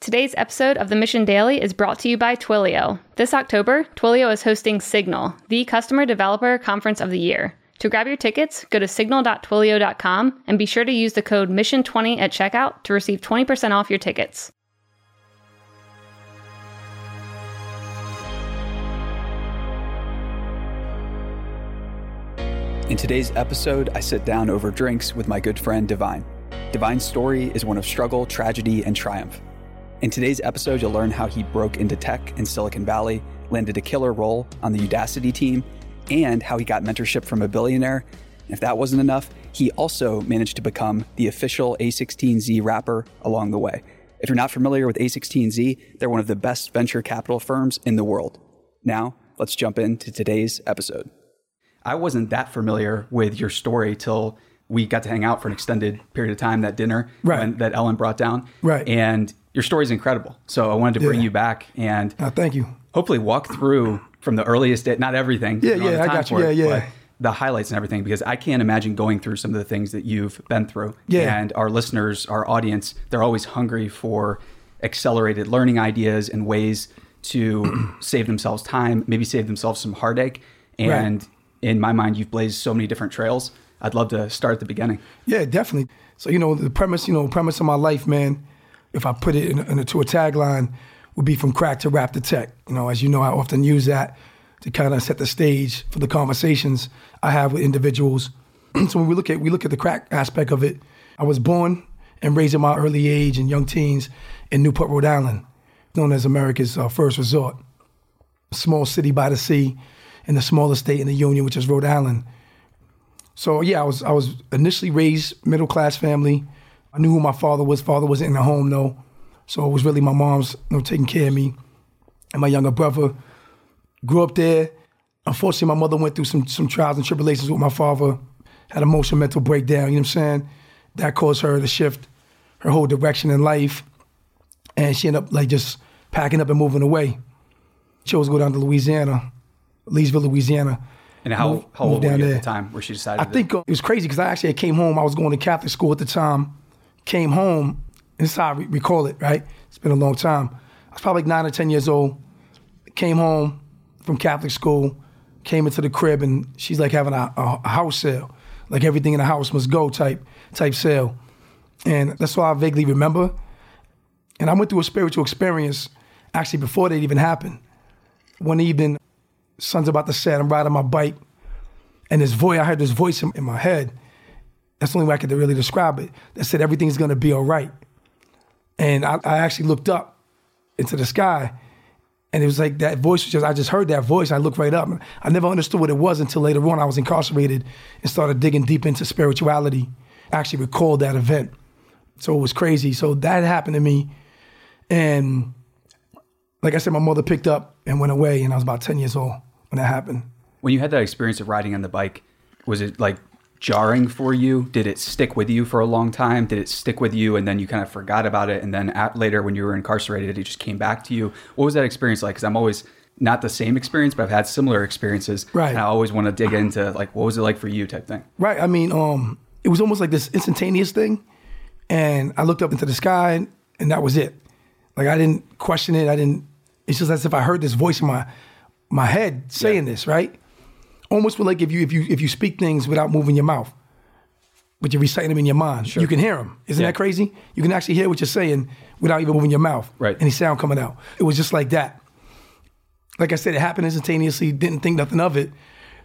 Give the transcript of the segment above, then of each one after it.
Today's episode of the Mission Daily is brought to you by Twilio. This October, Twilio is hosting Signal, the customer developer conference of the year. To grab your tickets, go to signal.twilio.com and be sure to use the code MISSION20 at checkout to receive 20% off your tickets. In today's episode, I sit down over drinks with my good friend Divine. Divine's story is one of struggle, tragedy, and triumph. In today's episode, you'll learn how he broke into tech in Silicon Valley, landed a killer role on the Udacity team, and how he got mentorship from a billionaire. If that wasn't enough, he also managed to become the official A16Z rapper along the way. If you're not familiar with A16Z, they're one of the best venture capital firms in the world. Now, let's jump into today's episode. I wasn't that familiar with your story till we got to hang out for an extended period of time that dinner Right. when- that Ellen brought down. Right. And your story is incredible. So I wanted to bring Yeah. you back and Uh, thank you. hopefully walk through from the earliest day, not everything. Yeah, you don't have yeah, the I got you. for it, Yeah, yeah. The highlights and everything, because I can't imagine going through some of the things that you've been through. Yeah. And our listeners, our audience, they're always hungry for accelerated learning ideas and ways to save themselves time, maybe save themselves some heartache. And in my mind, you've blazed so many different trails. I'd love to start at the beginning. Yeah, definitely. So you know, the premise, you know, premise of my life, man. If I put it in, into a tagline, would be from crack to rap to tech. You know, as you know, I often use that to kind of set the stage for the conversations I have with individuals. so when we look at we look at the crack aspect of it, I was born and raised in my early age and young teens in Newport, Rhode Island, known as America's uh, first resort. A small city by the sea, in the smallest state in the Union, which is Rhode Island. So yeah, I was I was initially raised middle class family. I knew who my father was. Father wasn't in the home though, so it was really my mom's you know taking care of me and my younger brother. Grew up there. Unfortunately, my mother went through some some trials and tribulations with my father. Had emotional mental breakdown. You know what I'm saying? That caused her to shift her whole direction in life, and she ended up like just packing up and moving away. Chose to go down to Louisiana, Leesville, Louisiana. And how, Move- how old were you at the time where she decided I to- think uh, it was crazy because I actually came home. I was going to Catholic school at the time. Came home, and this is how I re- recall it, right? It's been a long time. I was probably like nine or 10 years old. Came home from Catholic school, came into the crib, and she's like having a, a, a house sale. Like everything in the house must go type type sale. And that's what I vaguely remember. And I went through a spiritual experience actually before that even happened. One evening, sun's about to set, I'm riding my bike, and this voice, I heard this voice in, in my head. That's the only way I could really describe it. That said, everything's gonna be all right. And I, I actually looked up into the sky, and it was like that voice was just, I just heard that voice. I looked right up. I never understood what it was until later on I was incarcerated and started digging deep into spirituality. I actually recalled that event. So it was crazy. So that happened to me. And like I said, my mother picked up and went away, and I was about 10 years old when that happened. When you had that experience of riding on the bike, was it like jarring for you? Did it stick with you for a long time? Did it stick with you and then you kind of forgot about it? And then at, later, when you were incarcerated, it just came back to you? What was that experience like? Because I'm always not the same experience, but I've had similar experiences. Right. And I always want to dig into like, what was it like for you type thing? Right. I mean, um, it was almost like this instantaneous thing. And I looked up into the sky and, and that was it. Like I didn't question it. I didn't it's just as if I heard this voice in my my head saying this, right? Almost like if you if you if you speak things without moving your mouth, but you're reciting them in your mind, you can hear them. Isn't Yeah. that crazy? You can actually hear what you're saying without even moving your mouth. Right. Any sound coming out. It was just like that. Like I said, it happened instantaneously, didn't think nothing of it.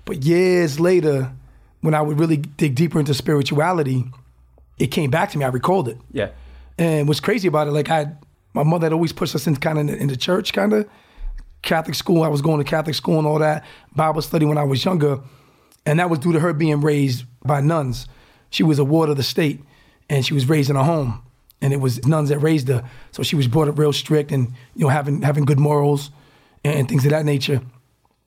But years later, when I would really dig deeper into spirituality, it came back to me. I recalled it. Yeah. And what's crazy about it, like I, my mother had always pushed us into kind of in the church, kind of Catholic school. I was going to Catholic school and all that Bible study when I was younger, and that was due to her being raised by nuns. She was a ward of the state, and she was raised in a home, and it was nuns that raised her. So she was brought up real strict, and you know having having good morals and, and things of that nature.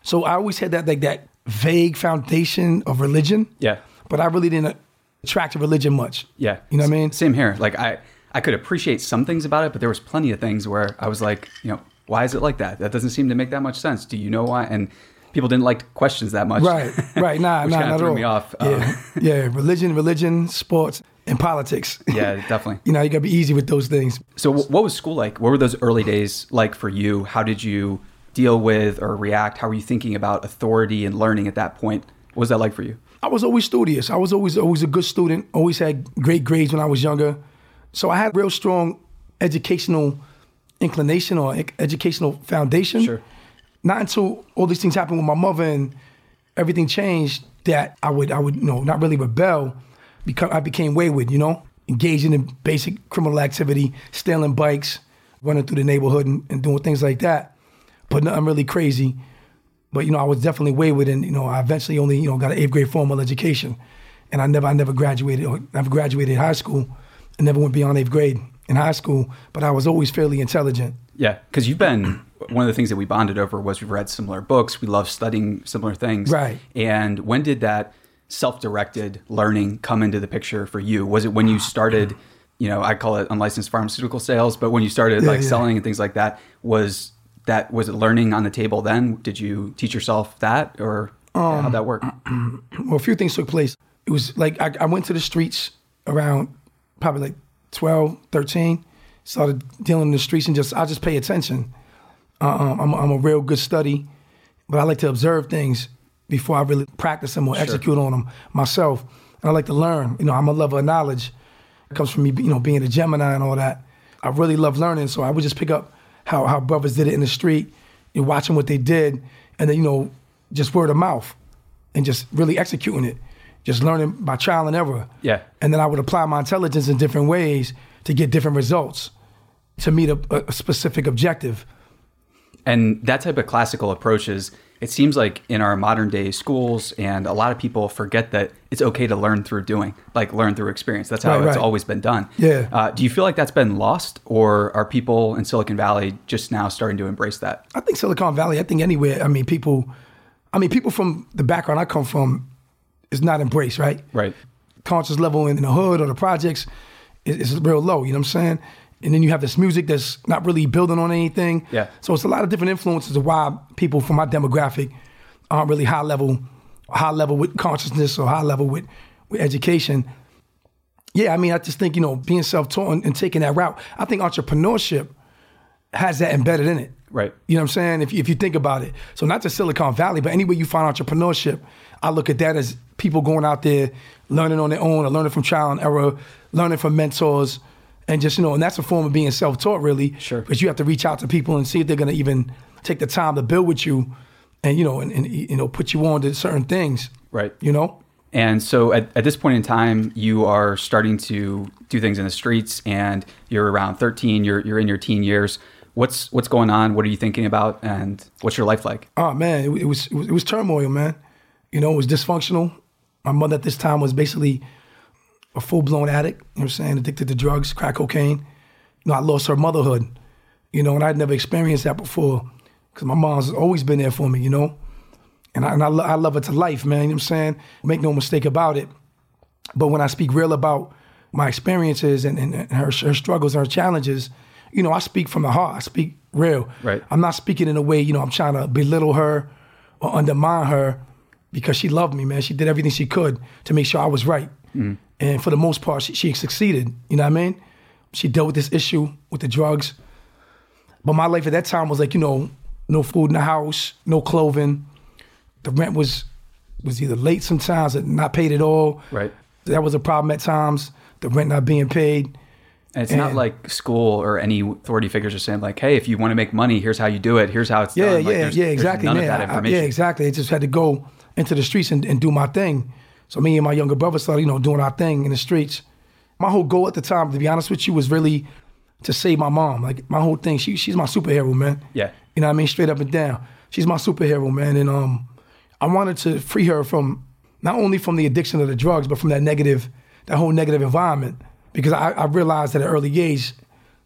So I always had that like that vague foundation of religion. Yeah. But I really didn't attract to religion much. Yeah. You know what I mean? Same here. Like I, I could appreciate some things about it, but there was plenty of things where I was like, you know, why is it like that? That doesn't seem to make that much sense. Do you know why? And people didn't like questions that much. Right, right. Nah, Which nah, kinda not threw at all. me off. Yeah, Um, yeah. Religion, religion, sports. and politics. Yeah, definitely. you know, you got to be easy with those things. So, wh- what was school like? What were those early days like for you? How did you deal with or react? How were you thinking about authority and learning at that point? What was that like for you? I was always studious. I was always always a good student. Always had great grades when I was younger. So I had real strong educational inclination or educational foundation. Sure. Not until all these things happened with my mother and everything changed that I would I would you know not really rebel because I became wayward. You know, engaging in basic criminal activity, stealing bikes, running through the neighborhood and, and doing things like that. But nothing really crazy. But you know, I was definitely wayward, and you know, I eventually only you know got an eighth grade formal education, and I never I never graduated or never graduated high school, and never went beyond eighth grade in high school. But I was always fairly intelligent. Yeah, because you've been one of the things that we bonded over was we've read similar books. We love studying similar things. Right. And when did that self-directed learning come into the picture for you? Was it when you started? You know, I call it unlicensed pharmaceutical sales, but when you started Yeah, like yeah. selling and things like that, was that was it learning on the table then? Did you teach yourself that, or Um, how'd that work? well, a few things took place. It was like I, I went to the streets around probably like 12, 13, started dealing in the streets and just I just pay attention. Uh, um, I'm, I'm a real good study, but I like to observe things before I really practice them or execute on them myself. And I like to learn. You know, I'm a lover of knowledge. It comes from me, you know, being a Gemini and all that. I really love learning, so I would just pick up how, how brothers did it in the street and watching what they did, and then you know, just word of mouth and just really executing it, just learning by trial and error. Yeah. And then I would apply my intelligence in different ways to get different results to meet a, a specific objective. And that type of classical approaches, it seems like in our modern day schools, and a lot of people forget that it's okay to learn through doing, like learn through experience. That's how Right, it's right. always been done. Yeah. Uh, do you feel like that's been lost, or are people in Silicon Valley just now starting to embrace that? I think Silicon Valley, I think anywhere, I mean, people, I mean, people from the background I come from is not embraced, right? Right. conscious level in the hood or the projects is, is real low. You know what I'm saying? And then you have this music that's not really building on anything. Yeah. So it's a lot of different influences of why people from my demographic aren't really high level, high level with consciousness or high level with, with education. Yeah, I mean, I just think you know being self taught and, and taking that route. I think entrepreneurship has that embedded in it. Right. You know what I'm saying? If, if you think about it. So not just Silicon Valley, but anywhere you find entrepreneurship, I look at that as people going out there learning on their own or learning from trial and error, learning from mentors, and just, you know, and that's a form of being self-taught really. Sure. But you have to reach out to people and see if they're gonna even take the time to build with you and, you know, and, and you know, put you on to certain things. Right. You know? And so at, at this point in time, you are starting to do things in the streets and you're around 13, you're, you're in your teen years. What's, what's going on? What are you thinking about? And what's your life like? Oh man, it, it was it was it was turmoil, man. You know, it was dysfunctional. My mother at this time was basically a full blown addict. You know what I'm saying? Addicted to drugs, crack cocaine. You know, I lost her motherhood. You know, and I'd never experienced that before because my mom's always been there for me. You know, and I and I, lo- I love her to life, man. You know what I'm saying? Make no mistake about it. But when I speak real about my experiences and, and, and her, her struggles and her challenges, you know, I speak from the heart. I speak real. Right. I'm not speaking in a way, you know, I'm trying to belittle her or undermine her because she loved me, man. She did everything she could to make sure I was right. Mm. And for the most part, she, she succeeded. You know what I mean? She dealt with this issue with the drugs. But my life at that time was like, you know, no food in the house, no clothing. The rent was was either late sometimes or not paid at all. Right. That was a problem at times. The rent not being paid. And it's not like school or any authority figures are saying like, "Hey, if you want to make money, here's how you do it. Here's how it's Yeah, done." Like, yeah, yeah, exactly. None yeah, of that I- I- information. yeah, exactly. It just had to go into the streets and, and do my thing. So me and my younger brother started, you know, doing our thing in the streets. My whole goal at the time, to be honest with you, was really to save my mom. Like my whole thing, she she's my superhero, man. Yeah. You know what I mean? Straight up and down. She's my superhero, man. And um I wanted to free her from not only from the addiction of the drugs, but from that negative, that whole negative environment. Because I, I realized at an early age,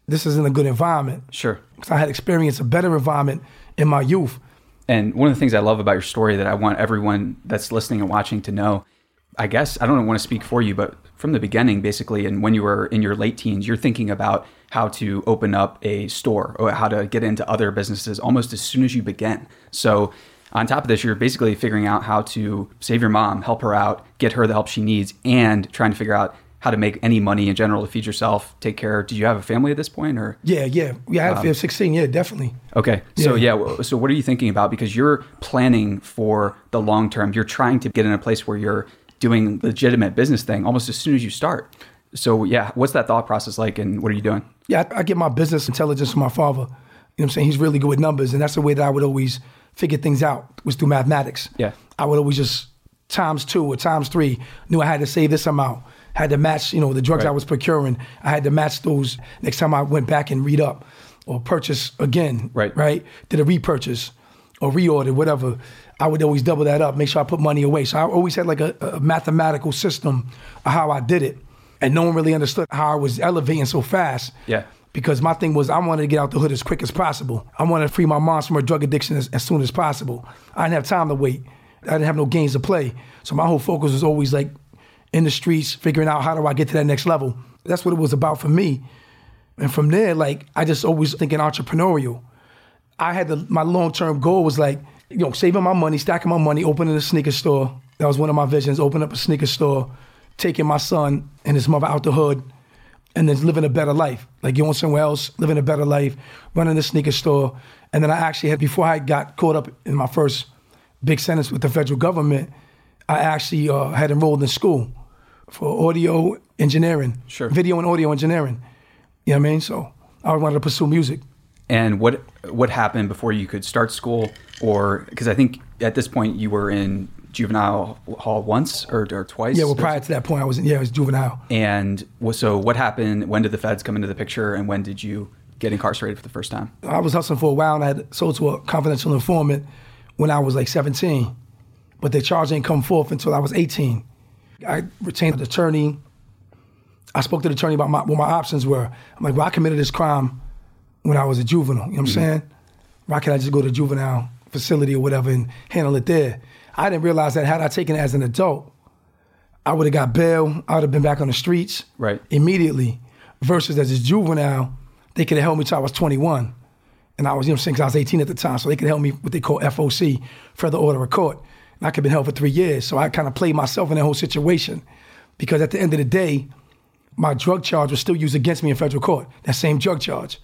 this isn't a good environment. Sure. Because I had experienced a better environment in my youth. And one of the things I love about your story that I want everyone that's listening and watching to know, I guess I don't want to speak for you, but from the beginning, basically, and when you were in your late teens, you're thinking about how to open up a store or how to get into other businesses almost as soon as you begin. So, on top of this, you're basically figuring out how to save your mom, help her out, get her the help she needs, and trying to figure out how to make any money in general to feed yourself, take care. Did you have a family at this point, or Yeah, yeah. Yeah, I had um, 16. Yeah, definitely. Okay. So yeah. yeah. So what are you thinking about? Because you're planning for the long term. You're trying to get in a place where you're doing legitimate business thing almost as soon as you start. So yeah, what's that thought process like, and what are you doing? Yeah, I, I get my business intelligence from my father. You know what I'm saying? He's really good with numbers, and that's the way that I would always figure things out was through mathematics. Yeah. I would always just times two or times three. Knew I had to save this amount had to match, you know, the drugs right. I was procuring. I had to match those next time I went back and read up or purchase again. Right. Right. Did a repurchase or reorder, whatever. I would always double that up, make sure I put money away. So I always had like a, a mathematical system of how I did it. And no one really understood how I was elevating so fast. Yeah. Because my thing was I wanted to get out the hood as quick as possible. I wanted to free my mom from her drug addiction as, as soon as possible. I didn't have time to wait. I didn't have no games to play. So my whole focus was always like in the streets, figuring out how do I get to that next level. That's what it was about for me. And from there, like I just always thinking entrepreneurial. I had the, my long term goal was like, you know, saving my money, stacking my money, opening a sneaker store. That was one of my visions. Open up a sneaker store, taking my son and his mother out the hood, and then living a better life. Like going somewhere else, living a better life, running a sneaker store. And then I actually had before I got caught up in my first big sentence with the federal government, I actually uh, had enrolled in school for audio engineering, sure, video and audio engineering. You know what I mean? So I wanted to pursue music. And what what happened before you could start school, or because I think at this point you were in juvenile hall once or, or twice. Yeah, well, prior to that point, I was in, yeah, I was juvenile. And so, what happened? When did the feds come into the picture, and when did you get incarcerated for the first time? I was hustling for a while, and I had sold to a confidential informant when I was like 17, but the charge didn't come forth until I was 18. I retained an attorney. I spoke to the attorney about my, what my options were. I'm like, well, I committed this crime when I was a juvenile. You know what I'm mm-hmm. saying? Why can't I just go to juvenile facility or whatever and handle it there? I didn't realize that had I taken it as an adult, I would have got bail. I would have been back on the streets right. immediately. Versus as a juvenile, they could have held me till I was 21. And I was, you know, saying, because I was 18 at the time, so they could help me what they call FOC, further order of court. I could have been held for three years. So I kind of played myself in that whole situation because at the end of the day, my drug charge was still used against me in federal court. That same drug charge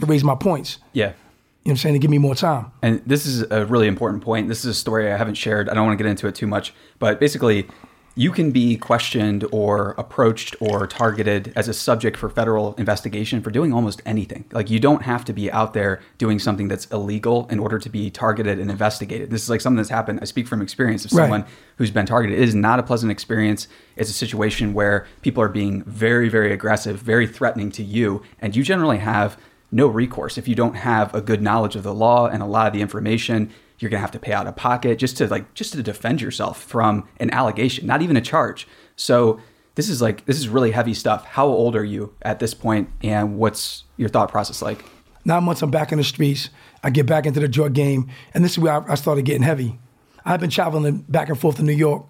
to raise my points. Yeah. You know what I'm saying? To give me more time. And this is a really important point. This is a story I haven't shared. I don't want to get into it too much. But basically, you can be questioned or approached or targeted as a subject for federal investigation for doing almost anything. Like you don't have to be out there doing something that's illegal in order to be targeted and investigated. This is like something that's happened. I speak from experience of someone right. who's been targeted. It is not a pleasant experience. It's a situation where people are being very, very aggressive, very threatening to you, and you generally have no recourse if you don't have a good knowledge of the law and a lot of the information you're going to have to pay out of pocket just to like just to defend yourself from an allegation, not even a charge. So this is like this is really heavy stuff. How old are you at this point, and what's your thought process like? Nine months, I'm back in the streets. I get back into the drug game, and this is where I, I started getting heavy. I've been traveling back and forth to New York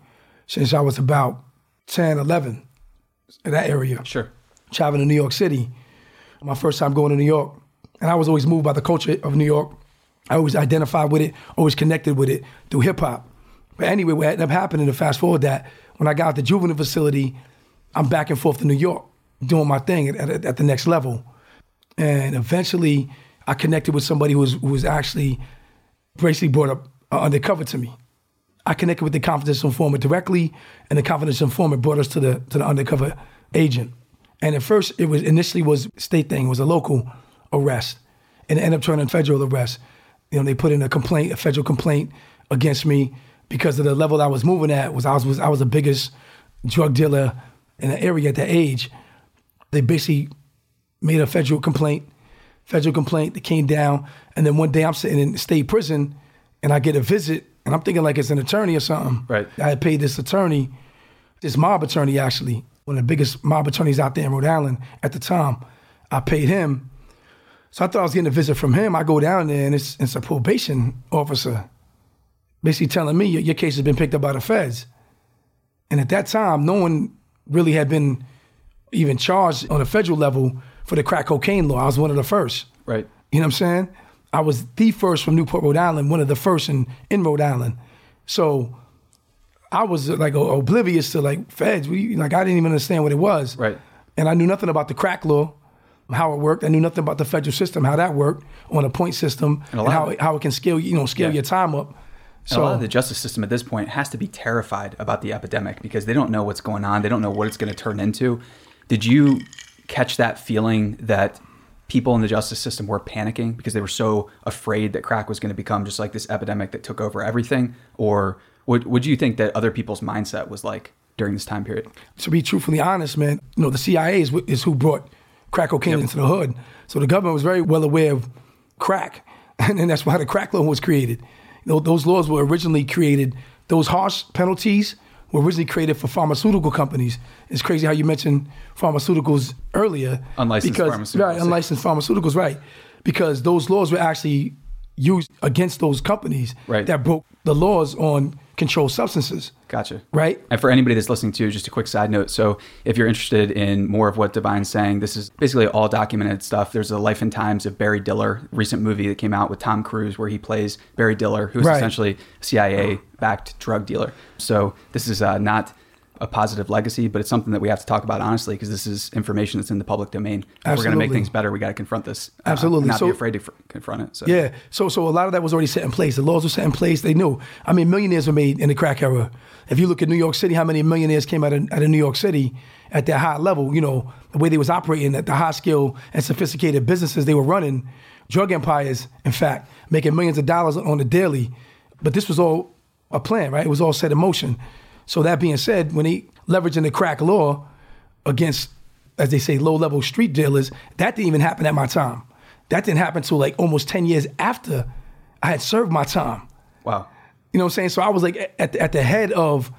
since I was about 10, 11, in that area. Sure. Traveling to New York City. My first time going to New York. And I was always moved by the culture of New York. I always identified with it, always connected with it through hip hop. But anyway, what ended up happening to fast forward that, when I got out the juvenile facility, I'm back and forth to New York doing my thing at, at, at the next level. And eventually, I connected with somebody who was, who was actually basically brought up uh, undercover to me. I connected with the confidential informant directly, and the confidential informant brought us to the to the undercover agent. And at first, it was initially was state thing, it was a local arrest, and it ended up turning federal arrest you know, they put in a complaint, a federal complaint against me because of the level I was moving at. Was I was, was I was the biggest drug dealer in the area at that age. They basically made a federal complaint. Federal complaint that came down, and then one day I'm sitting in state prison, and I get a visit, and I'm thinking like it's an attorney or something. Right. I had paid this attorney, this mob attorney actually, one of the biggest mob attorneys out there in Rhode Island at the time. I paid him so I thought I was getting a visit from him. I go down there and it's, it's a probation officer basically telling me your, case has been picked up by the feds. And at that time, no one really had been even charged on a federal level for the crack cocaine law. I was one of the first. Right. You know what I'm saying? I was the first from Newport, Rhode Island, one of the first in, in Rhode Island. So I was uh, like oblivious to like feds. We like I didn't even understand what it was. Right. And I knew nothing about the crack law, how it worked. I knew nothing about the federal system, how that worked on a point system, And and, how it, how it can scale you know scale Yeah. your time up. And So a lot of the justice system at this point has to be terrified about the epidemic because they don't know what's going on. They don't know what it's going to turn into. Did you catch that feeling that people in the justice system were panicking because they were so afraid that crack was going to become just like this epidemic that took over everything? Or would, would you think that other people's mindset was like during this time period? to be truthfully honest, man, you know, the CIA is, is who brought crack cocaine into the hood. So the government was very well aware of crack, and, then that's why the crack law was created. You know, those laws were originally created. Those harsh penalties were originally created for pharmaceutical companies. It's crazy how you mentioned pharmaceuticals earlier. Unlicensed because, pharmaceuticals. Right, unlicensed pharmaceuticals, right. Because those laws were actually used against those companies Right. that broke the laws on controlled substances. Gotcha. Right. And for anybody that's listening to, just a quick side note. So, if you're interested in more of what Divine's saying, this is basically all documented stuff. There's a Life and Times of Barry Diller, recent movie that came out with Tom Cruise, where he plays Barry Diller, who is Right. essentially a CIA-backed drug dealer. So, this is uh, not a positive legacy, but it's something that we have to talk about honestly because this is information that's in the public domain. If we're going to make things better, we got to confront this. uh, Absolutely. and not So- be afraid to fr- confront it. So, Yeah. So so a lot of that was already set in place. The laws were set in place. They knew. I mean, millionaires were made in the crack era. If you look at New York City, how many millionaires came out of, out of New York City at that high level? You know, the way they was operating at the high skill and sophisticated businesses they were running, drug empires, in fact, making millions of dollars on the daily. But this was all a plan, right? It was all set in motion. So that being said, when they leveraging the crack law against, as they say, low level street dealers, that didn't even happen at my time. That didn't happen until like almost 10 years after I had served my time. Wow. You know what I'm saying? So I was like at, at the head of,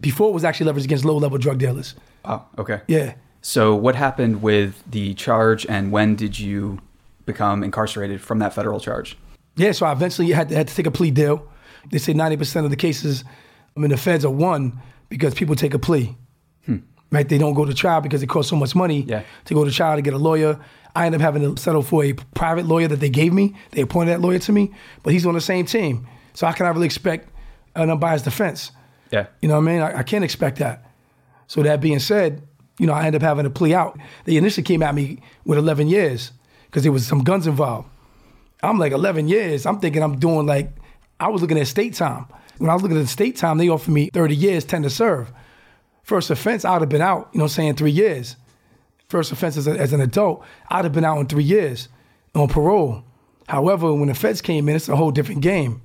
before it was actually leveraged against low level drug dealers. Wow. Okay. Yeah. So, what happened with the charge, and when did you become incarcerated from that federal charge? Yeah, so I eventually had to, had to take a plea deal. They say 90% of the cases I mean, the feds are won because people take a plea. Hmm. Right? They don't go to trial because it costs so much money Yeah. to go to trial to get a lawyer. I end up having to settle for a private lawyer that they gave me. They appointed that lawyer to me, but he's on the same team. So how can I really expect an unbiased defense? Yeah. You know what I mean? I, I can't expect that. So that being said, you know, I end up having to plea out. They initially came at me with 11 years because there was some guns involved. I'm like 11 years. I'm thinking I'm doing like I was looking at state time. When I was looking at the state time, they offered me 30 years, 10 to serve. First offense, I'd have been out. You know, what I'm saying three years. First offense as, a, as an adult, I'd have been out in three years on parole. However, when the feds came in, it's a whole different game.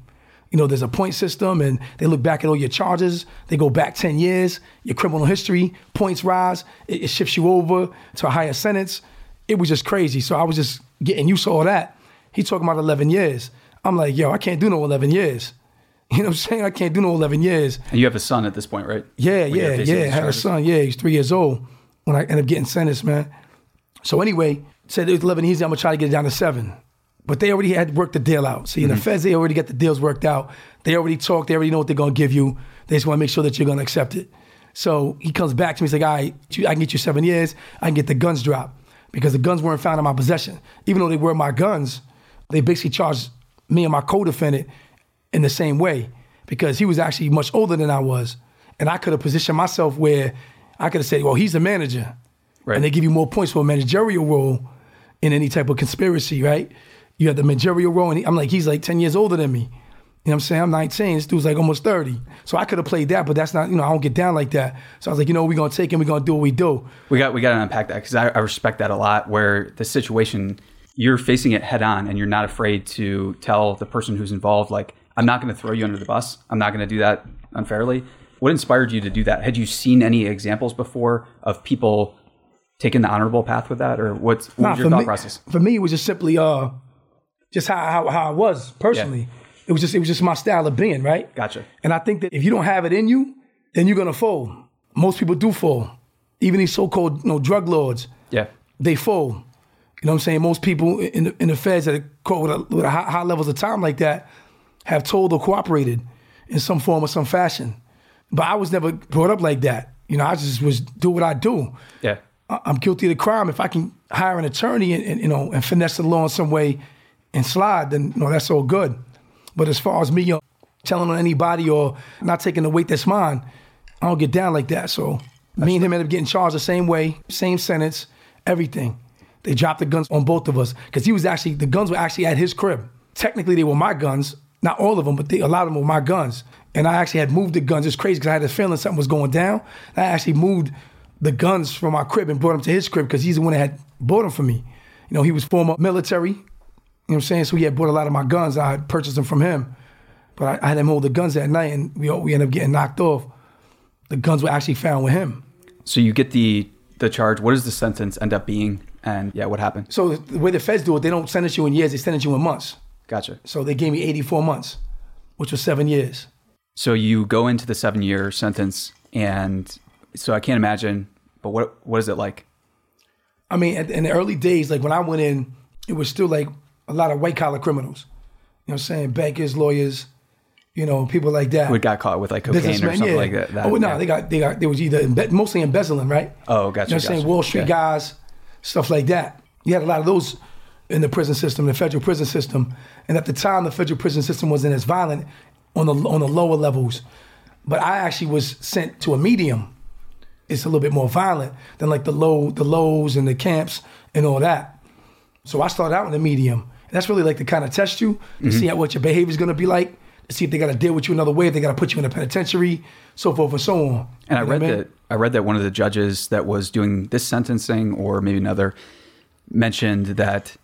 You know, there's a point system, and they look back at all your charges. They go back 10 years, your criminal history, points rise. It, it shifts you over to a higher sentence. It was just crazy. So I was just getting used to all that. He talking about 11 years. I'm like, yo, I can't do no 11 years. You know what I'm saying? I can't do no 11 years. And you have a son at this point, right? Yeah, When yeah, yeah. I had a son. Yeah, he's three years old when I end up getting sentenced, man. So anyway, said it was 11 easy. I'm gonna try to get it down to seven. But they already had worked the deal out. See, in Mm-hmm. the feds, they already got the deals worked out. They already talked. They already know what they're gonna give you. They just want to make sure that you're gonna accept it. So he comes back to me. He's like, "All right, I can get you seven years. I can get the guns dropped because the guns weren't found in my possession. Even though they were my guns, they basically charged me and my co-defendant in the same way because he was actually much older than I was, and I could have positioned myself where I could have said, "Well, he's the manager," Right. and they give you more points for a managerial role in any type of conspiracy, right? You have the managerial role, and he- I'm like, he's like 10 years older than me. You know what I'm saying? I'm 19. This dude's like almost 30. So I could have played that, but that's not, you know, I don't get down like that. So I was like, you know, we're going to take him. We're going to do what we do. We got we got to unpack that because I, I respect that a lot. Where the situation you're facing it head on, and you're not afraid to tell the person who's involved, like, I'm not going to throw you under the bus. I'm not going to do that unfairly. What inspired you to do that? Had you seen any examples before of people taking the honorable path with that, or what's what Nah, was your thought me, process? For me, it was just simply uh, just how, how, how I was personally. It was just it was just my style of being, right? Gotcha. And I think that if you don't have it in you, then you're gonna fold. Most people do fold. Even these so-called you know, drug lords, Yeah, they fold. You know what I'm saying? Most people in the, in the feds that are caught with, a, with a high, high levels of time like that have told or cooperated in some form or some fashion. But I was never brought up like that. You know, I just was do what I do. yeah, I'm guilty of the crime. If I can hire an attorney and, and you know and finesse the law in some way and slide, then you know that's all good. But as far as me uh, telling on anybody or not taking the weight that's mine. I don't get down like that. So me and him ended up getting charged the same way, same sentence, everything. They dropped the guns on both of us because he was actually the guns were actually at his crib. Technically, they were my guns, not all of them, but they, a lot of them were my guns. And I actually had moved the guns. It's crazy because I had a feeling something was going down. I actually moved the guns from my crib and brought them to his crib because he's the one that had bought them for me. You know, he was former military. You know what I'm saying? So he had bought a lot of my guns. I had purchased them from him. But I, I had him hold the guns that night, and we we ended up getting knocked off. The guns were actually found with him. So you get the the charge. What does the sentence end up being? And yeah, what happened? So the way the feds do it, they don't sentence you in years; they sentence you in months. Gotcha. So they gave me 84 months, which was seven years. So you go into the seven year sentence, and so I can't imagine. But what what is it like? I mean, in the early days, like when I went in, it was still like a lot of white collar criminals. You know what I'm saying? Bankers, lawyers, you know, people like that. Who got caught with like cocaine or something yeah. like that. that oh no, yeah. they got they got they was either embe- mostly embezzling, right? Oh, gotcha. You know what I'm gotcha. saying? Wall Street Yeah. guys, stuff like that. You had a lot of those in the prison system, the federal prison system. And at the time, the federal prison system wasn't as violent on the on the lower levels. But I actually was sent to a medium. It's a little bit more violent than like the low, the lows and the camps and all that. So I started out in the medium. And that's really like to kind of test you to mm-hmm. see how, what your behavior is going to be like, to see if they got to deal with you another way, if they got to put you in a penitentiary, so forth and so on. And I You know read what mean? that I read that one of the judges that was doing this sentencing, or maybe another, mentioned that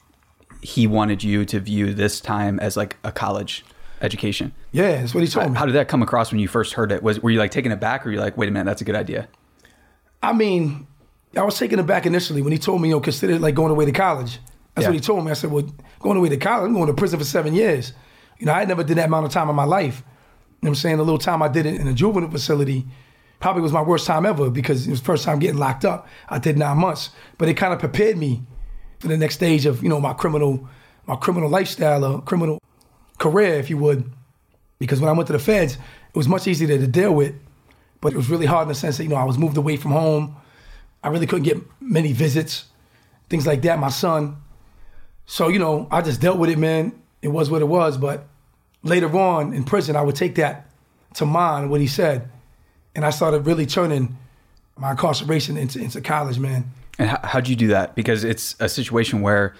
he wanted you to view this time as like a college education. Yeah, that's what he told me. How did that come across when you first heard it? Was were you like taken aback, or were you like, wait a minute, that's a good idea? I mean, I was taken aback initially when he told me, you know, consider it like going away to college. That's Yeah. what he told me. I said, well, going away to college, I'm going to prison for seven years. You know, I had never did that amount of time in my life. You know what I'm saying? The little time I did it in a juvenile facility probably was my worst time ever because it was the first time getting locked up. I did nine months. But it kind of prepared me for the next stage of, you know, my criminal, my criminal lifestyle or criminal career, if you would. Because when I went to the feds, it was much easier to deal with, but it was really hard in the sense that, you know, I was moved away from home. I really couldn't get many visits, things like that. My son. So, you know, I just dealt with it, man. It was what it was. But later on in prison, I would take that to mind, what he said. And I started really turning my incarceration into, into college, man. And how, how'd you do that? Because it's a situation where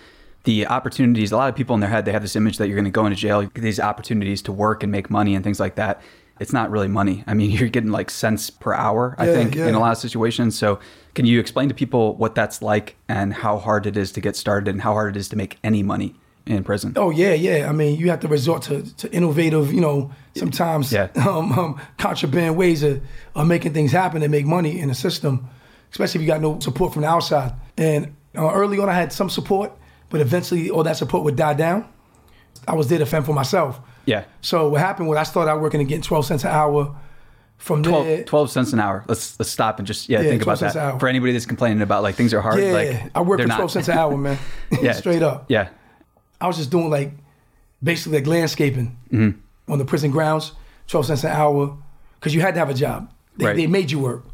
the opportunities, a lot of people in their head, they have this image that you're going to go into jail, these opportunities to work and make money and things like that. It's not really money. I mean, you're getting like cents per hour, I Yeah, think, yeah. in a lot of situations. So, can you explain to people what that's like and how hard it is to get started and how hard it is to make any money in prison? Oh yeah, yeah. I mean, you have to resort to, to innovative, you know, sometimes Yeah. um, um, contraband ways of, of making things happen and make money in the system, especially if you got no support from the outside. And uh, early on, I had some support, but eventually all that support would die down. I was there to fend for myself. Yeah. So what happened was I started out working and getting 12 cents an hour. From 12, there, 12 cents an hour. Let's let's stop and just yeah, Yeah, think about that. For anybody that's complaining about like things are hard, yeah, like I worked they're for not. 12 cents an hour, man. yeah, Straight up. Yeah. I was just doing like basically like landscaping Mm-hmm. on the prison grounds, 12 cents an hour, because you had to have a job. They, Right. they made you work.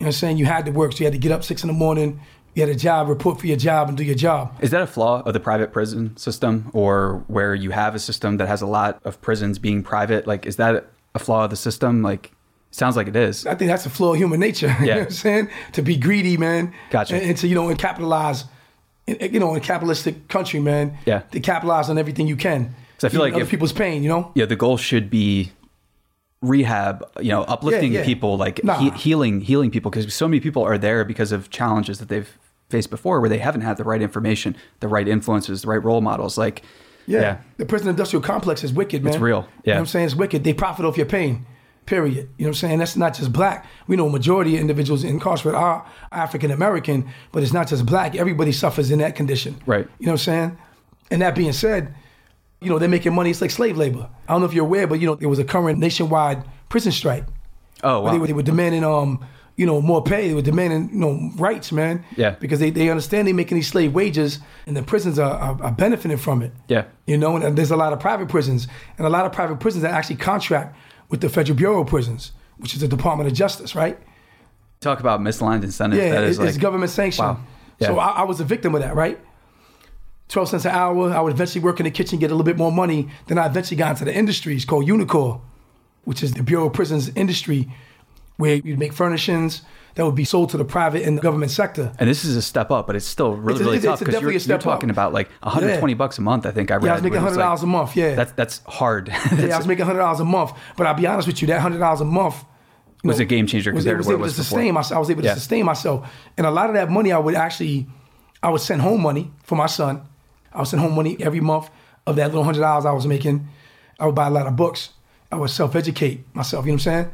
You know what I'm saying? You had to work. So you had to get up six in the morning, you had a job, report for your job, and do your job. Is that a flaw of the private prison system or where you have a system that has a lot of prisons being private? Like, is that a flaw of the system? Like, sounds like it is. I think that's a flaw of human nature. you know Yeah. what I'm saying? To be greedy, man. Gotcha. And, and to, you know, and capitalize, you know, in a capitalistic country, man. Yeah. To capitalize on everything you can. 'Cause I feel like other if- people's pain, you know? Yeah, the goal should be rehab, you know, uplifting Yeah, yeah. people, like Nah. he- healing, healing people, because so many people are there because of challenges that they've faced before where they haven't had the right information, the right influences, the right role models. Like, Yeah. yeah. The prison industrial complex is wicked, man. It's real. You know Yeah. what I'm saying? It's wicked. They profit off your pain. Period. You know what I'm saying? That's not just black. We know a majority of individuals incarcerated are African American, but it's not just black. Everybody suffers in that condition. Right. You know what I'm saying? And that being said, you know, they're making money. It's like slave labor. I don't know if you're aware, but you know, there was a current nationwide prison strike. Oh, Where They, wow. were, they were demanding, um, you know, more pay. They were demanding, you know, rights, man. Yeah. Because they, they understand they're making these slave wages, and the prisons are, are, are benefiting from it. Yeah. You know, and there's a lot of private prisons, and a lot of private prisons that actually contract with the Federal Bureau of Prisons, which is the Department of Justice, right? Talk about misaligned incentives. Yeah, that is it's, like, government sanctioned. Wow. Yeah. So I, I was a victim of that, right? 12 cents an hour. I would eventually work in the kitchen, get a little bit more money. Then I eventually got into the industries called Unicor. which is the Bureau of Prisons industry, where you'd make furnishings that would be sold to the private and the government sector. And this is a step up, but it's still really, It's really it's- tough because you're, you're talking up. about like 120 Yeah. bucks a month. I think I read. Yeah, I was making hundred dollars like- a month. Yeah, That's that's hard. yeah, I was making hundred dollars a month. But I'll be honest with you, that hundred dollars a month Was a game changer was, compared to was what it able was to sustain myself. I was able to Yeah. sustain myself, and a lot of that money I would actually, I would send home money for my son. I would send home money every month of that little hundred dollars I was making. I would buy a lot of books. I would self educate myself. You know what I'm saying?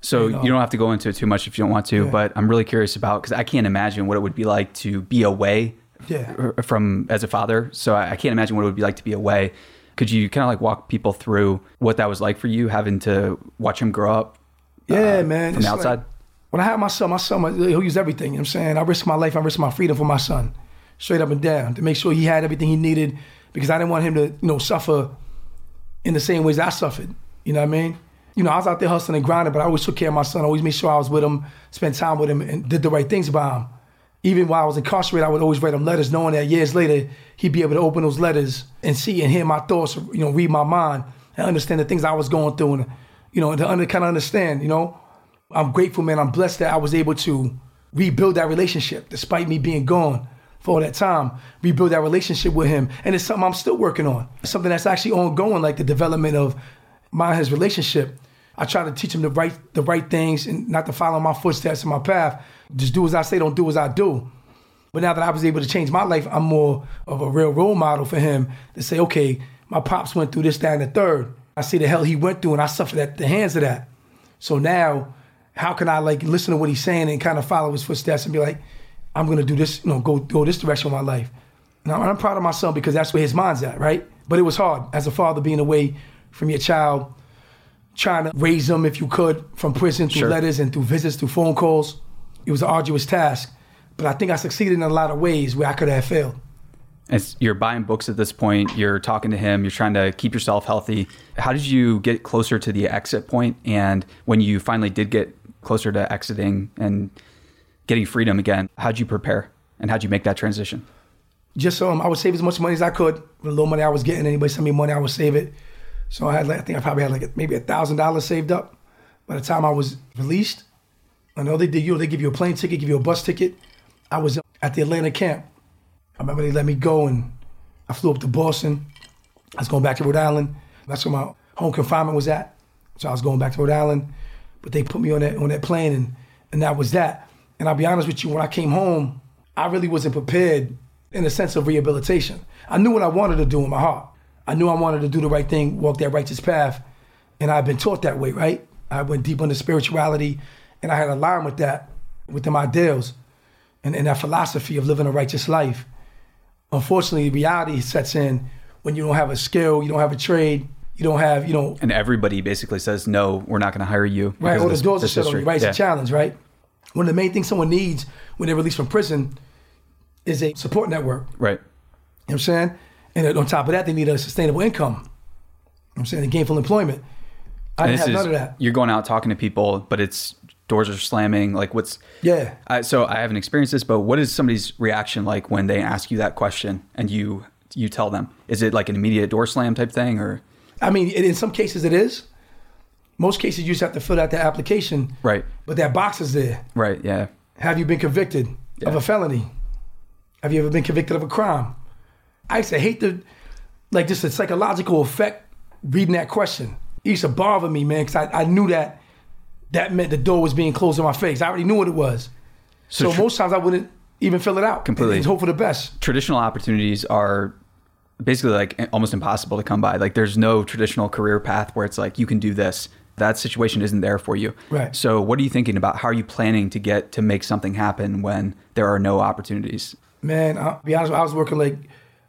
So know. you don't have to go into it too much if you don't want to, Yeah. but I'm really curious about because I can't imagine what it would be like to be away Yeah. from as a father. So I I can't imagine what it would be like to be away. Could you kind of like walk people through what that was like for you, having to watch him grow up? Yeah, uh, man. from the outside. like- when I had my son, my son, he'll use everything. You know what I'm saying? I risked my life, I risked my freedom for my son, straight up and down, to make sure he had everything he needed because I didn't want him to, you know, suffer in the same ways I suffered. You know what I mean? You know, I was out there hustling and grinding, but I always took care of my son. I always made sure I was with him, spent time with him, and did the right things by him. Even while I was incarcerated, I would always write him letters, knowing that years later he'd be able to open those letters and see and hear my thoughts, you know, read my mind and understand the things I was going through, and you know, to under, kind of understand. You know, I'm grateful, man. I'm blessed that I was able to rebuild that relationship, despite me being gone for all that time. Rebuild that relationship with him, and it's something I'm still working on. Something that's actually ongoing, like the development of my his relationship. I try to teach him the right the right things and not to follow my footsteps and my path. Just do as I say, don't do as I do. But now that I was able to change my life, I'm more of a real role model for him to say, okay, my pops went through this, that, and the third. I see the hell he went through, and I suffered at the hands of that. So now, how can I like listen to what he's saying and kind of follow his footsteps and be like, I'm gonna do this, you know, go go this direction with my life. And I'm, I'm proud of my son because that's where his mind's at, right? But it was hard as a father being away from your child, trying to raise them if you could from prison through Sure. letters and through visits, through phone calls. It was an arduous task, but I think I succeeded in a lot of ways where I could have failed. It's, you're buying books at this point. You're talking to him. You're trying to keep yourself healthy. How did you get closer to the exit point? And when you finally did get closer to exiting and getting freedom again, how'd you prepare? And how'd you make that transition? just um, I would save as much money as I could. The little money I was getting, anybody send me money, I would save it. So I had, like, I think I probably had like maybe a thousand dollars saved up. By the time I was released, I know they did. You know, they give you a plane ticket, give you a bus ticket. I was at the Atlanta camp. I remember they let me go, and I flew up to Boston. I was going back to Rhode Island. That's where my home confinement was at. So I was going back to Rhode Island, but they put me on that on that plane, and and that was that. And I'll be honest with you, when I came home, I really wasn't prepared in the sense of rehabilitation. I knew what I wanted to do in my heart. I knew I wanted to do the right thing, walk that righteous path, and I've been taught that way, right? I went deep into spirituality, and I had aligned with that, with them ideals, and, and that philosophy of living a righteous life. Unfortunately, reality sets in when you don't have a skill, you don't have a trade, you don't have, you know, And everybody basically says, no, we're not going to hire you. Right, or the this- doors are shut on you, history." right? It's a challenge, right? One of the main things someone needs when they're released from prison is a support network. Right. You know what I'm saying? And on top of that, they need a sustainable income. You know what I'm saying? Gainful employment. I And didn't have is, none of that. You're going out talking to people, but it's doors are slamming. Like, what's Yeah. I, so I haven't experienced this, but what is somebody's reaction like when they ask you that question and you you tell them? Is it like an immediate door slam type thing, or I mean, in some cases it is. Most cases you just have to fill out the application. right, But that box is there. right, yeah, Have you been convicted of a felony? Have you ever been convicted of a crime? I used to hate the, like, just the psychological effect reading that question. It used to bother me, man, because I, I knew that that meant the door was being closed in my face. I already knew what it was. So, tr- most times I wouldn't even fill it out. Completely. And hope for the best. traditional opportunities are basically like almost impossible to come by. Like, there's no traditional career path where it's like you can do this. That situation isn't there for you. Right. So, what are you thinking about? How are you planning to get to make something happen when there are no opportunities? Man, I'll be honest, I was working like,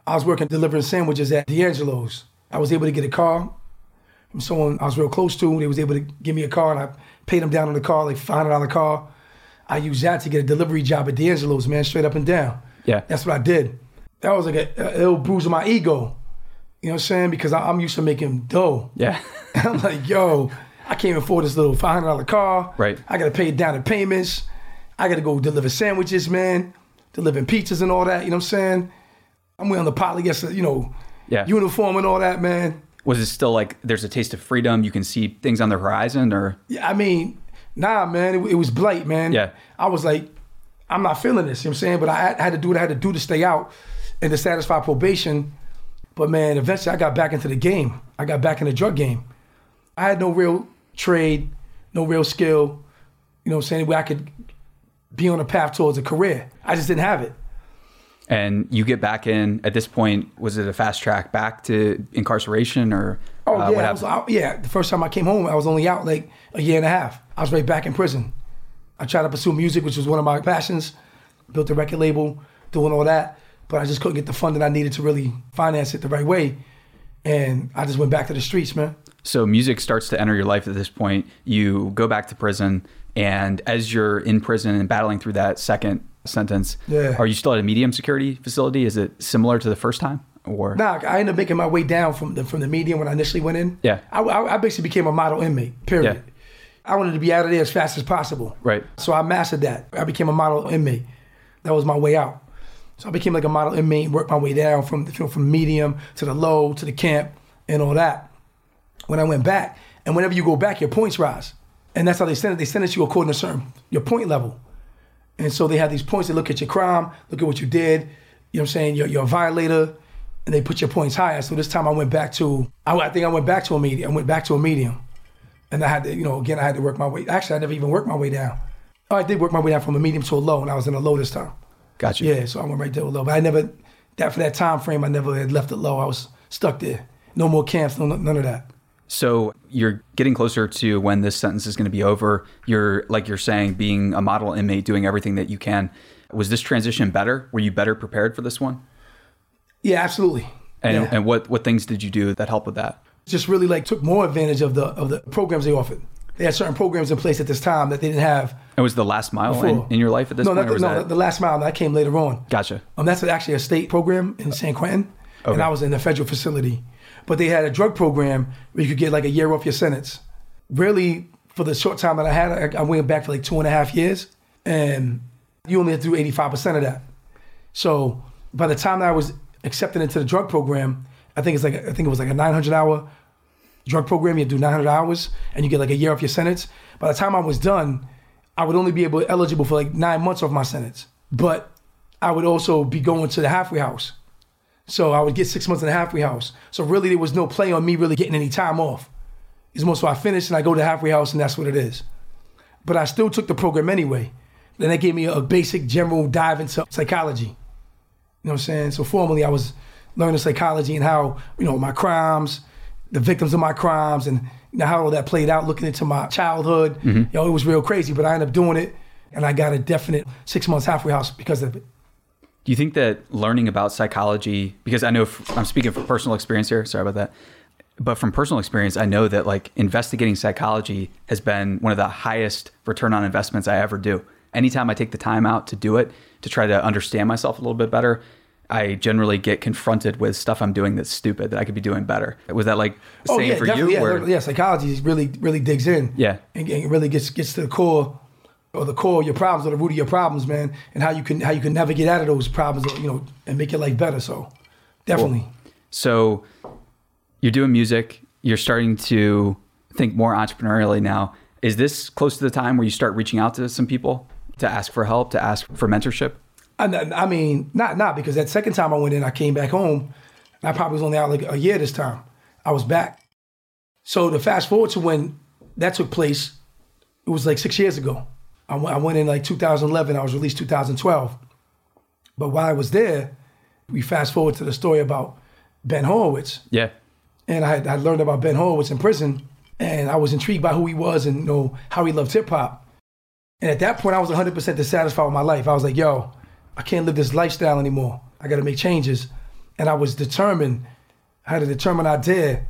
I was working delivering sandwiches at D'Angelo's. I was able to get a car from someone I was real close to. They was able to give me a car, and I paid them down on the car, like five hundred dollar car. I used that to get a delivery job at D'Angelo's, man, straight up and down. Yeah. That's what I did. That was like a, a little bruise of my ego. You know what I'm saying? Because I, I'm used to making dough. Yeah. I'm like, yo, I can't afford this little five hundred dollar car. Right. I gotta pay down the payments. I gotta go deliver sandwiches, man, delivering pizzas and all that. You know what I'm saying? I'm wearing the polyester, you know, Yeah. uniform and all that, man. Was it still like there's a taste of freedom? You can see things on the horizon, or Yeah, I mean, nah, man, it, it was blight, man. Yeah. I was like, I'm not feeling this. You know what I'm saying? But I had, I had to do what I had to do to stay out and to satisfy probation. But man, eventually I got back into the game. I got back in the drug game. I had no real trade, no real skill. You know what I'm saying? Where I could be on a path towards a career. I just didn't have it. and you get back in. At this point, was it a fast track back to incarceration, or Oh uh, yeah, I was out, yeah. The first time I came home, I was only out like a year and a half. I was right back in prison. I tried to pursue music, which was one of my passions. Built a record label, doing all that, but I just couldn't get the funding I needed to really finance it the right way. And I just went back to the streets, man. So music starts to enter your life at this point. You go back to prison, and as you're in prison and battling through that second sentence, Yeah. are you still at a medium security facility? Is it similar to the first time, or Nah, I ended up making my way down from the from the medium when I initially went in. Yeah. I, I, I basically became a model inmate. Period. Yeah. I wanted to be out of there as fast as possible. Right. So I mastered that. I became a model inmate. That was my way out. So I became like a model inmate, worked my way down from from from medium to the low to the camp and all that. When I went back, and whenever you go back, your points rise, and that's how they send it. They send it to you according to certain your point level. And so they have these points. They look at your crime, look at what you did. You know what I'm saying? You're, you're a violator, and they put your points higher. So this time I went back to, I, I think I went back to a medium. I went back to a medium, and I had to, you know, again I had to work my way. Actually, I never even worked my way down. Oh, I did work my way down from a medium to a low, and I was in a low this time. gotcha? Yeah, so I went right there with low. But I never, that for that time frame, I never had left it low. I was stuck there. No more camps, no, none of that. So you're getting closer to when this sentence is going to be over. You're like you're saying, being a model inmate, doing everything that you can. Was this transition better? Were you better prepared for this one? Yeah, absolutely. And Yeah. and what what things did you do that helped with that? just really like took more advantage of the of the programs they offered. They had certain programs in place at this time that they didn't have. It was the last mile in, in your life at this no, point? the, was no, that- the last mile that came later on. Gotcha. Um, that's actually a state program in San Quentin, Okay. and I was in the federal facility. But they had a drug program where you could get like a year off your sentence. Really, for the short time that I had, I, I went back for like two and a half years, and you only have to do eighty five percent of that. So by the time that I was accepted into the drug program, I think it's like I think it was like a nine hundred hour drug program. You do nine hundred hours, and you get like a year off your sentence. By the time I was done, I would only be able eligible for like nine months off my sentence. But I would also be going to the halfway house. So I would get six months in the halfway house. So really, there was no play on me really getting any time off. It's more so I finish and I go to halfway house, and that's what it is. But I still took the program anyway. Then they gave me a basic general dive into psychology. You know what I'm saying? So formally, I was learning psychology and how you know my crimes, the victims of my crimes, and you know, how all that played out. Looking into my childhood, mm-hmm. you know, it was real crazy. But I ended up doing it, and I got a definite six months halfway house because of it. Do you think that learning about psychology, because I know I'm speaking from personal experience here, sorry about that, but from personal experience, I know that like investigating psychology has been one of the highest return on investments I ever do. Anytime I take the time out to do it, to try to understand myself a little bit better, I generally get confronted with stuff I'm doing that's stupid that I could be doing better. Was that like the same for you? Yeah, where- yeah, psychology really really digs in. Yeah. and, and really gets gets to the core or the core of your problems or the root of your problems, man, and how you can how you can navigate out of those problems, you know, and make your life better. So, definitely. So you're doing music, you're starting to think more entrepreneurially now. Is this close to the time where you start reaching out to some people to ask for help, to ask for mentorship? I, I mean, not not because that second time I went in, I came back home. I probably was only out like a year this time. I was back. So to fast forward to when that took place, it was like six years ago. I went, I went in like 2011. I was released 2012. But while I was there, we fast forward to the story about Ben Horowitz Yeah. and I had, I learned about Ben Horowitz in prison, and I was intrigued by who he was and you know how he loved hip hop. And at that point, I was 100% dissatisfied with my life. I was like, "Yo, I can't live this lifestyle anymore. I got to make changes." And I was determined. I had a determined idea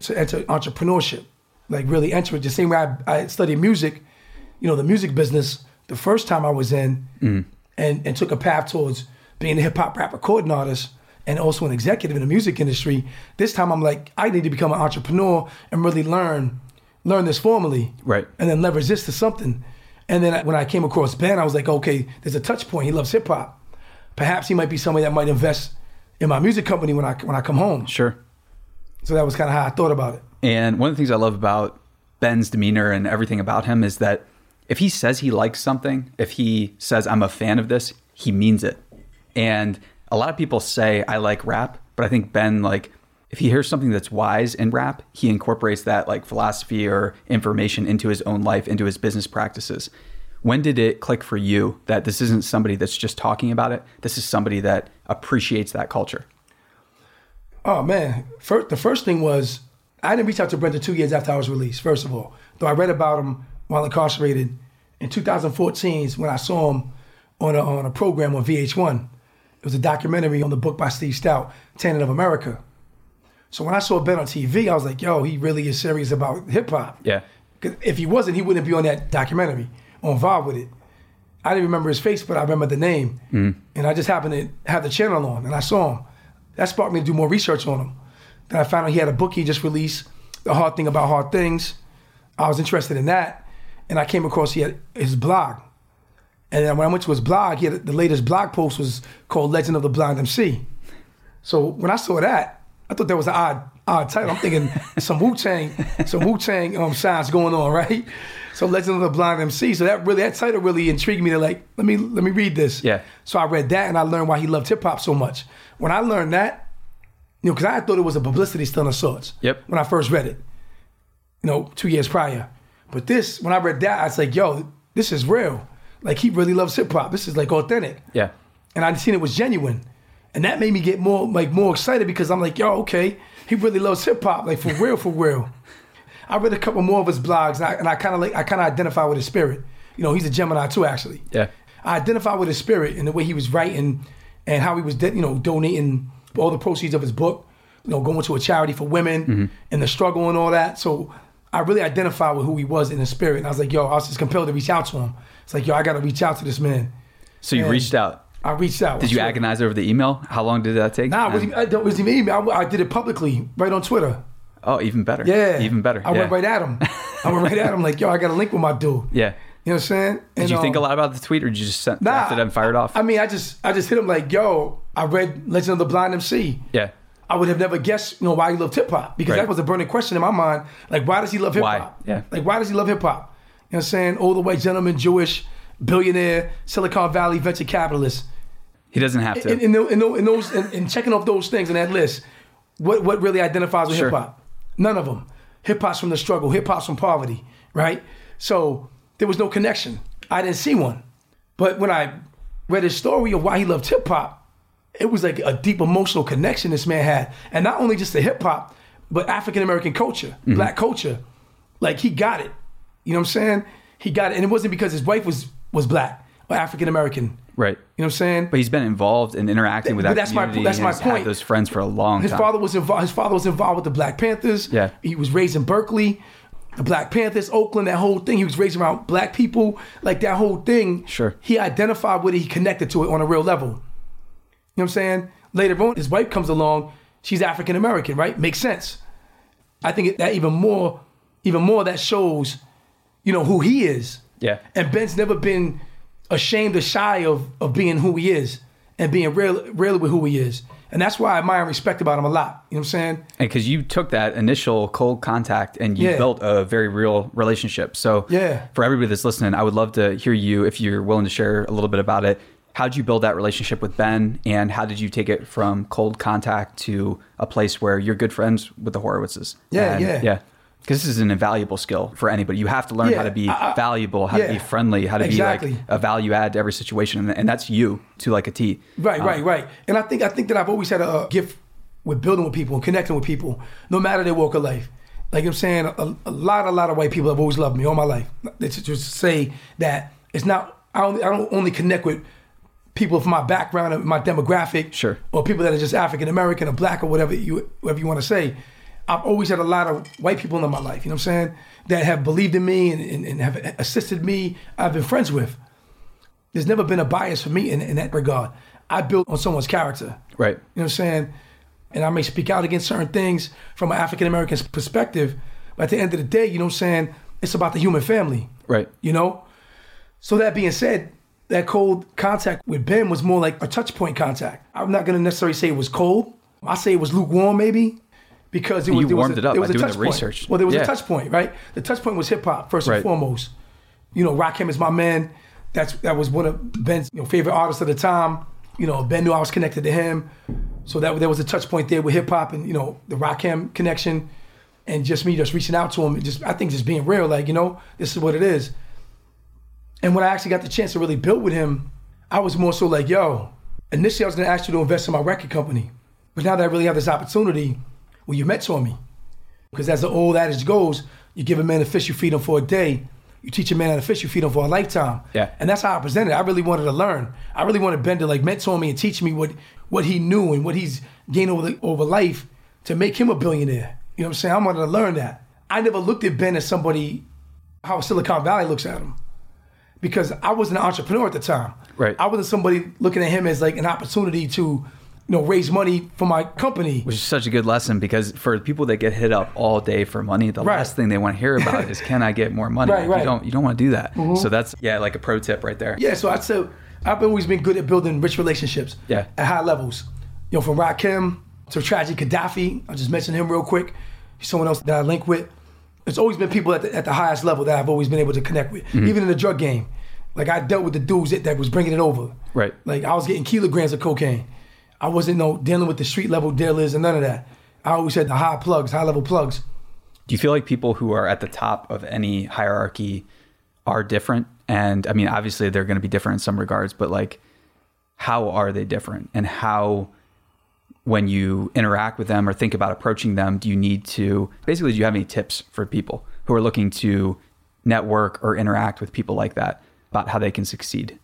to enter entrepreneurship, like really enter it. The same way I, I studied music, you know, the music business. The first time I was in, mm. and and took a path towards being a hip hop rap recording artist and also an executive in the music industry. This time I'm like, I need to become an entrepreneur and really learn learn this formally, Right. And then leverage this to something. And then when I came across Ben, I was like, okay, there's a touch point. He loves hip hop. Perhaps he might be somebody that might invest in my music company when I when I come home. Sure. So that was kind of how I thought about it. And one of the things I love about Ben's demeanor and everything about him is that if he says he likes something, if he says I'm a fan of this, he means it. And a lot of people say I like rap, but I think Ben like if he hears something that's wise in rap, he incorporates that like philosophy or information into his own life, into his business practices. When did it click for you that this isn't somebody that's just talking about it? This is somebody that appreciates that culture. Oh man, first, the first thing was I didn't reach out to Brent two years after I was released. First of all, though I read about him while incarcerated in 2014 when I saw him on a, on a program on VH1. It was a documentary on the book by Steve Stoute, Tanning of America. So when I saw Ben on TV, I was like, yo, he really is serious about hip hop. Yeah. Because if he wasn't, he wouldn't be on that documentary or involved with it. I didn't remember his face, but I remember the name. Mm-hmm. And I just happened to have the channel on and I saw him. That sparked me to do more research on him. Then I found out he had a book he just released, The Hard Thing About Hard Things. I was interested in that. And I came across he had his blog. And then when I went to his blog, he had the latest blog post was called Legend of the Blind MC. So when I saw that, I thought that was an odd, odd title. I'm thinking some Wu Tang, some Wu Tang um, sounds going on, right? So Legend of the Blind MC. So that really, that title really intrigued me. To like, let me let me read this. Yeah. So I read that and I learned why he loved hip hop so much. When I learned that, you know, because I thought it was a publicity stunt of sorts. Yep. When I first read it, you know, two years prior. But this, when I read that, I was like, yo, this is real. Like he really loves hip hop. This is like authentic Yeah. and I'd seen it was genuine, and that made me get more like more excited because I'm like, yo, okay, he really loves hip hop, like for real, for real. I read a couple more of his blogs, and I, and I kind of like I kind of identify with his spirit. You know, he's a Gemini too, actually. Yeah. I identify with his spirit and the way he was writing, and how he was, you know, donating all the proceeds of his book, you know, going to a charity for women mm-hmm. and the struggle and all that. So I really identify with who he was in his spirit, and I was like, yo, I was just compelled to reach out to him. It's like, yo, I got to reach out to this man. So you And reached out. I reached out. Did you Sure. agonize over the email? How long did that take? Nah, it wasn't, I it wasn't even email. I, I did it publicly, right on Twitter. oh, even better. Yeah, Even better. I yeah. went right at him. I went right at him, like, yo, I got a link with my dude. Yeah. You know what I'm saying? Did you think a um, lot about the tweet, or did you just sent, Nah, it and fired off? I mean, I just, I just hit him like, yo, I read Legend of the Blind MC. yeah. I would have never guessed, you know, why he loved hip hop because Right. that was a burning question in my mind. Like, why does he love hip hop? Yeah. Like, why does he love hip hop? You know what I'm saying? Older white gentleman, Jewish, billionaire, Silicon Valley venture capitalist. He doesn't have to. in, in, tho- in, in those in, in checking off those things in that list, what what really identifies with Sure. hip hop? None of them. Hip hop's from the struggle. Hip hop's from poverty, right? So there was no connection. I didn't see one. But when I read his story of why he loved hip hop, it was like a deep emotional connection this man had, and not only just the hip hop, but African American culture, mm-hmm. black culture. Like he got it. You know what I'm saying? He got it, and it wasn't because his wife was was black or African American. right. You know what I'm saying? But he's been involved in interacting with But that that's my- that's my point. those friends for a long His time. father was involved. His father was involved with the Black Panthers. Yeah. he was raised in Berkeley, the Black Panthers, Oakland. That whole thing. He was raised around black people. Like that whole thing. Sure. He identified with it. He connected to it on a real level. You know what I'm saying? Later on, his wife comes along. She's African American, right? Makes sense. I think that even more, even more that shows, you know, who he is. Yeah. And Ben's never been ashamed or shy of of being who he is and being real, real with who he is. And that's why I admire and respect about him a lot. You know what I'm saying? And because you took that initial cold contact and you Yeah. built a very real relationship. So Yeah. for everybody that's listening, I would love to hear you if you're willing to share a little bit about it. How did you build that relationship with Ben, and how did you take it from cold contact to a place where you're good friends with the Horowitzes? Yeah, And- yeah. yeah. Because this is an invaluable skill for anybody. You have to learn Yeah, how to be I- valuable, how to be friendly, how to Exactly. be like a value add to every situation, and, and that's you to like a T. Right, Um, right, right. And I think I think that I've always had a, gift with building with people and connecting with people, no matter their walk of life. Like I'm saying, a, a lot, a lot of white people have always loved me all my life. It's just to say that it's not. I only I don't only connect with people from my background and my demographic, Sure. or people that are just African American or black or whatever you whatever you want to say. I've always had a lot of white people in my life. You know what I'm saying? That have believed in me and, and, and have assisted me. I've been friends with. There's never been a bias for me in, in that regard. I built on someone's character. Right. You know what I'm saying? And I may speak out against certain things from an African American perspective, but at the end of the day, you know what I'm saying? It's about the human family. Right. You know? So that being said, that cold contact with Ben was more like a touch point contact. I'm not gonna necessarily say it was cold. I say it was lukewarm maybe, because it was, you there was a, it up by doing touch the point. Well, there was Yeah. a touch point, right? The touch point was hip hop first Right. and foremost. You know, Rakim is my man. That's that was one of Ben's you know, favorite artists at the time. You know, Ben knew I was connected to him, so that there was a touch point there with hip hop and you know the Rakim connection, and just me just reaching out to him. Just I think just being real, like you know, this is what it is. And when I actually got the chance to really build with him, I was more so like, yo, initially I was gonna ask you to invest in my record company. But now that I really have this opportunity, will you mentor me? Because as the old adage goes, you give a man a fish, you feed him for a day. You teach a man how to fish, you feed him for a lifetime. Yeah. And that's how I presented. I really wanted to learn. I really wanted Ben to like mentor me and teach me what what he knew and what he's gained over the, over life to make him a billionaire. You know what I'm saying? I wanted to learn that. I never looked at Ben as somebody how Silicon Valley looks at him. Because I was an entrepreneur at the time. Right. I wasn't somebody looking at him as like an opportunity to, you know, raise money for my company. Which is such a good lesson because for people that get hit up all day for money, the Right. last thing they want to hear about is can I get more money? Right, right. Mm-hmm. You don't you don't want to do that. So that's yeah, like a pro tip right there. Yeah, so I'd say I've always been good at building rich relationships. Yeah. At high levels. You know, from Rakim to Tragedy Khadafi. I'll just mention him real quick. He's someone else that I link with. It's always been people at the, at the highest level that I've always been able to connect with, Mm-hmm. even in the drug game. Like I dealt with the dudes that, that was bringing it over. Right. Like I was getting kilograms of cocaine. I wasn't no dealing with the street level dealers and none of that. I always had the high plugs, high level plugs. Do you feel like people who are at the top of any hierarchy are different? And I mean, obviously they're going to be different in some regards, but like, how are they different? And how, when you interact with them or think about approaching them, do you need to basically, do you have any tips for people who are looking to network or interact with people like that about how they can succeed?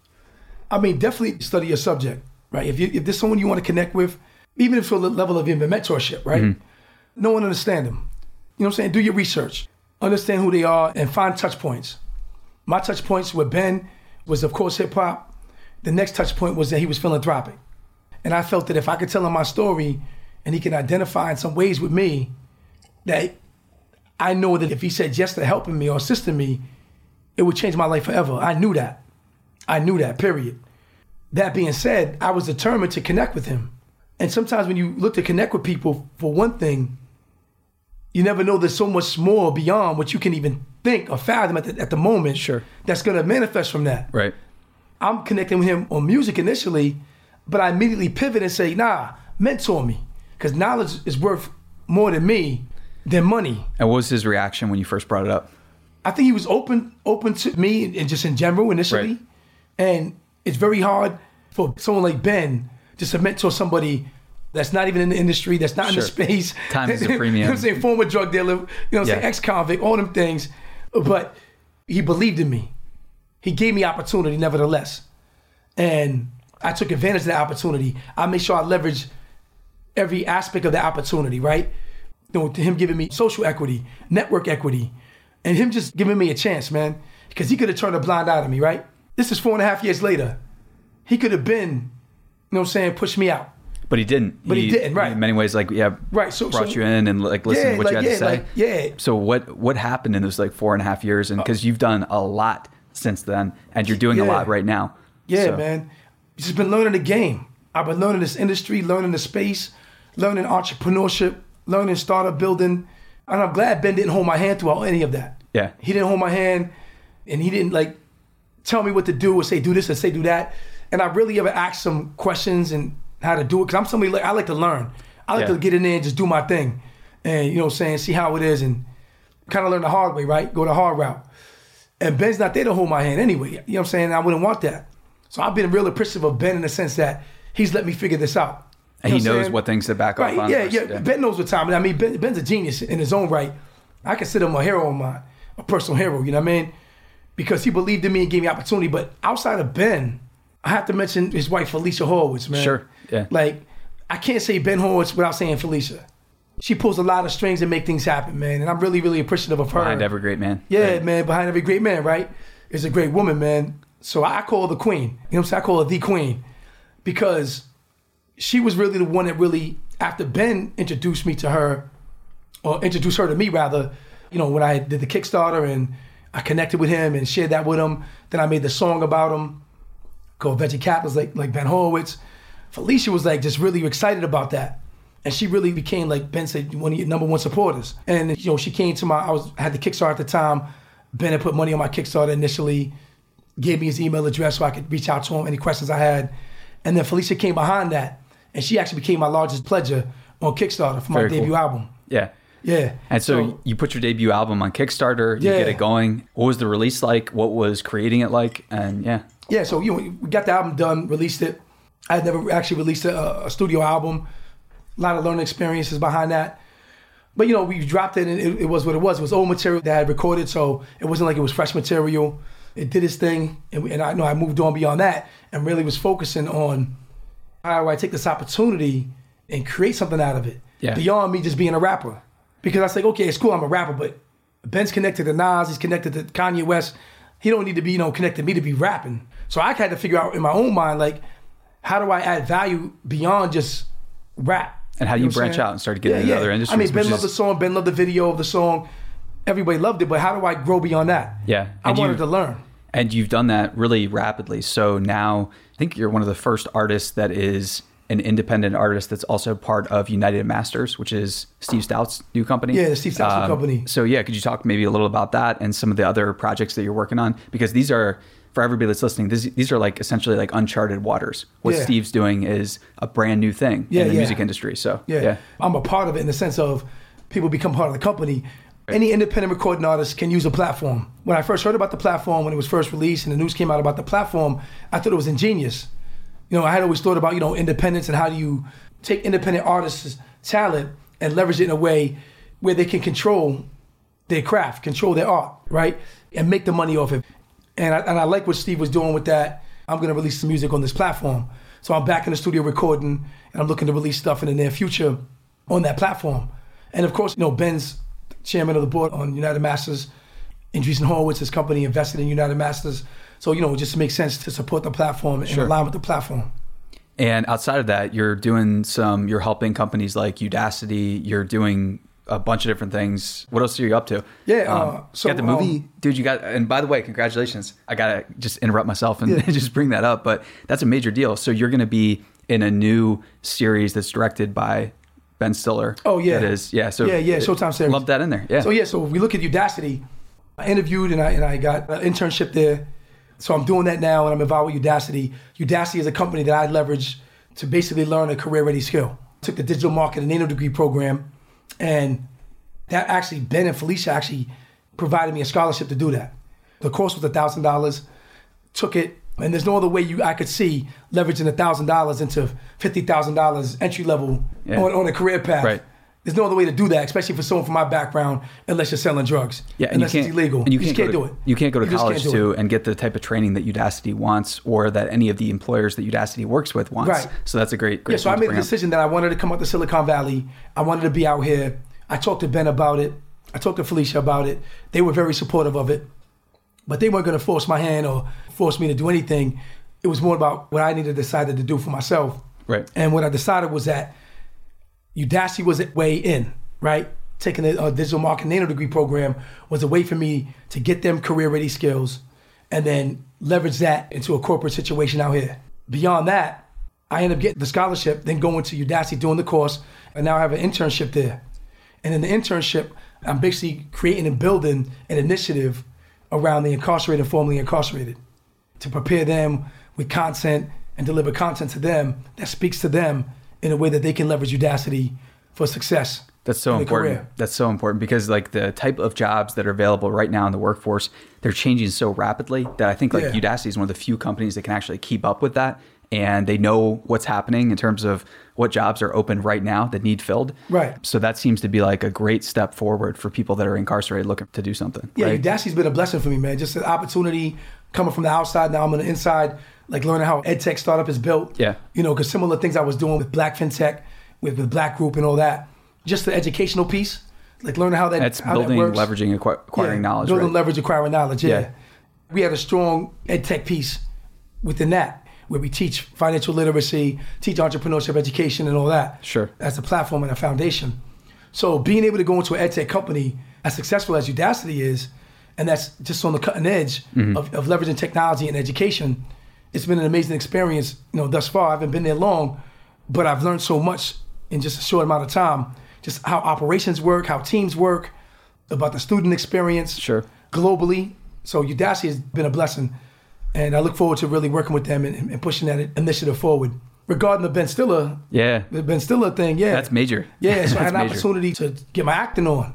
I mean, definitely study your subject, right? If you if there's someone you want to connect with, even if it's a level of even mentorship, right? Mm-hmm. No one understand them. You know what I'm saying? Do your research, understand who they are, and find touch points. My touch points with Ben was, of course, hip hop. The next touch point was that he was philanthropic, and I felt that if I could tell him my story, and he can identify in some ways with me, that I know that if he said yes to helping me or assisting me, it would change my life forever. I knew that. I knew that, period. That being said, I was determined to connect with him. And sometimes when you look to connect with people, for one thing, you never know there's so much more beyond what you can even think or fathom at the, at the moment. Sure. That's going to manifest from that. Right. I'm connecting with him on music initially, but I immediately pivot and say, nah, mentor me. Because knowledge is worth more than me than money. And what was his reaction when you first brought it up? I think he was open open to me and just in general initially. Right. And it's very hard for someone like Ben just to mentor somebody that's not even in the industry, that's not in the space. Time is a you know premium. what I'm saying? Former drug dealer, you know what I'm saying? Ex-convict, all them things. But he believed in me. He gave me opportunity nevertheless. And I took advantage of that opportunity. I made sure I leveraged every aspect of the opportunity, right? You know, to him giving me social equity, network equity, and him just giving me a chance, man. Because he could have turned a blind eye to me, right? This is four and a half years later. He could have been, you know what I'm saying, pushed me out. But he didn't. But he didn't, right. In many ways, like yeah, Right, so- brought so- you in and like listened Yeah, to what like, you had yeah, to say. like, yeah. So what what happened in those like four and a half years? And uh, because you've done a lot since then, and you're doing a lot right now. Yeah, So- man. Just been learning the game. I've been learning this industry, learning the space, learning entrepreneurship, learning startup building. And I'm glad Ben didn't hold my hand throughout any of that. Yeah. He didn't hold my hand and he didn't like tell me what to do or say do this or say do that. And I really ever asked some questions and how to do it. Cause I'm somebody like I like to learn. I like Yeah. to get in there and just do my thing. And you know what I'm saying, see how it is and kind of learn the hard way, right? Go the hard route. And Ben's not there to hold my hand anyway. You know what I'm saying? I wouldn't want that. So I've been real appreciative of Ben in the sense that he's let me figure this out. And You he know I'm knows saying? what things to back Right, off on. yeah, first. yeah, Ben knows what time. I mean, ben, Ben's a genius in his own right. I consider him a hero of mine, a personal hero. You know what I mean? Because he believed in me and gave me opportunity. But outside of Ben, I have to mention his wife Felicia Horowitz, man. Sure, yeah. Like I can't say Ben Horowitz without saying Felicia. She pulls a lot of strings and make things happen, man. And I'm really, really appreciative of her. behind every great man. Yeah, Right. man, behind every great man, right? Is a great woman, man. So I call her the queen. You know what I'm saying? I call her the queen because she was really the one that really, after Ben introduced me to her, or introduced her to me rather, you know, when I did the Kickstarter and I connected with him and shared that with him, then I made the song about him called Veggie Capitals, like like Ben Horowitz. Felicia was like just really excited about that. And she really became like Ben said, one of your number one supporters. And you know, she came to my I was had the Kickstarter at the time. Ben had put money on my Kickstarter initially, gave me his email address so I could reach out to him any questions I had. And then Felicia came behind that, and she actually became my largest pledger on Kickstarter for my Very cool. debut album. Yeah. Yeah. And so, you put your debut album on Kickstarter, you Yeah. get it going. What was the release like? What was creating it like? And yeah. Yeah, so you know, we got the album done, released it. I had never actually released a, a studio album. A lot of learning experiences behind that. But you know, we dropped it and it, it was what it was. It was old material that I had recorded, so it wasn't like it was fresh material. It did its thing, and, we, and I know I moved on beyond that and really was focusing on how do I take this opportunity and create something out of it Yeah. beyond me just being a rapper. Because I was like, okay, it's cool, I'm a rapper, but Ben's connected to Nas, he's connected to Kanye West. He don't need to be, you know, connected to me to be rapping. So I had to figure out in my own mind, like, how do I add value beyond just rap? And how do you know branch out and start getting into other industries, I mean, Ben loved is- the song, Ben loved the video of the song. Everybody loved it, but how do I grow beyond that? Yeah. I And wanted to learn. And you've done that really rapidly. So now I think you're one of the first artists that is an independent artist that's also part of United Masters, which is Steve Stoute's new company. Yeah, Steve Stoute's new Um, company. So yeah, could you talk maybe a little about that and some of the other projects that you're working on? Because these are for everybody that's listening, this, these are like essentially like uncharted waters. What Yeah. Steve's doing is a brand new thing Yeah, in the yeah. music industry. So Yeah. yeah. I'm a part of it in the sense of people become part of the company. Any independent recording artist can use a platform. When I first heard about the platform, when it was first released and the news came out about the platform, I thought it was ingenious. You know, I had always thought about, you know, independence and how do you take independent artists' talent and leverage it in a way where they can control their craft, control their art, right? And make the money off it. And I, and I like what Steve was doing with that. I'm going to release some music on this platform. So I'm back in the studio recording, and I'm looking to release stuff in the near future on that platform. And of course, you know, Ben's chairman of the board on United Masters. Andreessen Horowitz, his company, invested in United Masters. So, you know, it just makes sense to support the platform and Sure. align with the platform. And outside of that, you're doing some, you're helping companies like Udacity, you're doing a bunch of different things. What else are you up to? Yeah, Um, uh, so, got the movie, um, dude. You got, and by the way, congratulations. I gotta just interrupt myself and Yeah. just bring that up, but that's a major deal. So you're going to be in a new series that's directed by Ben Stiller. Oh, yeah. that is, yeah. So Yeah, yeah, Showtime series. Love that in there. Yeah. So yeah, so if we look at Udacity, I interviewed and I and I got an internship there. So I'm doing that now and I'm involved with Udacity. Udacity is a company that I leverage to basically learn a career ready skill. Took the digital marketing nano degree program and that actually Ben and Felicia actually provided me a scholarship to do that. The course was a thousand dollars. Took it, and there's no other way you I could see leveraging thousand dollars into fifty thousand dollars entry level Yeah. on, on a career path. Right. There's no other way to do that, especially for someone from my background, unless you're selling drugs. Yeah, and unless you can't, it's illegal. And you, just can't, can't go do it. You can't go to You college can't to and get the type of training that Udacity wants, or that any of the employers that Udacity works with wants. Right. So that's a great, great. Yeah, so I made a bring up. decision that I wanted to come out to Silicon Valley. I wanted to be out here. I talked to Ben about it. I talked to Felicia about it. They were very supportive of it, but they weren't going to force my hand or force me to do anything. It was more about what I needed to decide to do for myself. Right. And what I decided was that Udacity was a way in, right? Taking a, a digital marketing nano degree program was a way for me to get them career ready skills and then leverage that into a corporate situation out here. Beyond that, I ended up getting the scholarship, then going to Udacity doing the course, and now I have an internship there. And in the internship, I'm basically creating and building an initiative around the incarcerated formerly incarcerated to prepare them with content and deliver content to them that speaks to them in a way that they can leverage Udacity for success. That's so important. career. That's so important because like the type of jobs that are available right now in the workforce, they're changing so rapidly that I think like Yeah. Udacity is one of the few companies that can actually keep up with that and they know what's happening in terms of what jobs are open right now that need filled. Right. So that seems to be like a great step forward for people that are incarcerated looking to do something. Yeah, right? Udacity's been a blessing for me, man. Just an opportunity coming from the outside. Now I'm on the inside, like learning how ed tech startup is built. Yeah. You know, because similar things I was doing with Black FinTech, with the Black Group and all that. Just the educational piece, like learning how that, That's how building, that leveraging, acqui- acquiring Yeah, knowledge. Building right? leverage, acquiring knowledge. Yeah. Yeah. We had a strong ed tech piece within that, where we teach financial literacy, teach entrepreneurship education, and all that. Sure. As a platform and a foundation. So being able to go into an ed tech company as successful as Udacity is, and that's just on the cutting edge Mm-hmm. of, of leveraging technology and education, it's been an amazing experience. You know, thus far I haven't been there long, but I've learned so much in just a short amount of time. Just how operations work, how teams work, about the student experience Sure. globally. So Udacity has been a blessing, and I look forward to really working with them and, and pushing that initiative forward. Regarding the Ben Stiller, Yeah. the Ben Stiller thing, yeah, That's major. Yeah, so I had an major. opportunity to get my acting on.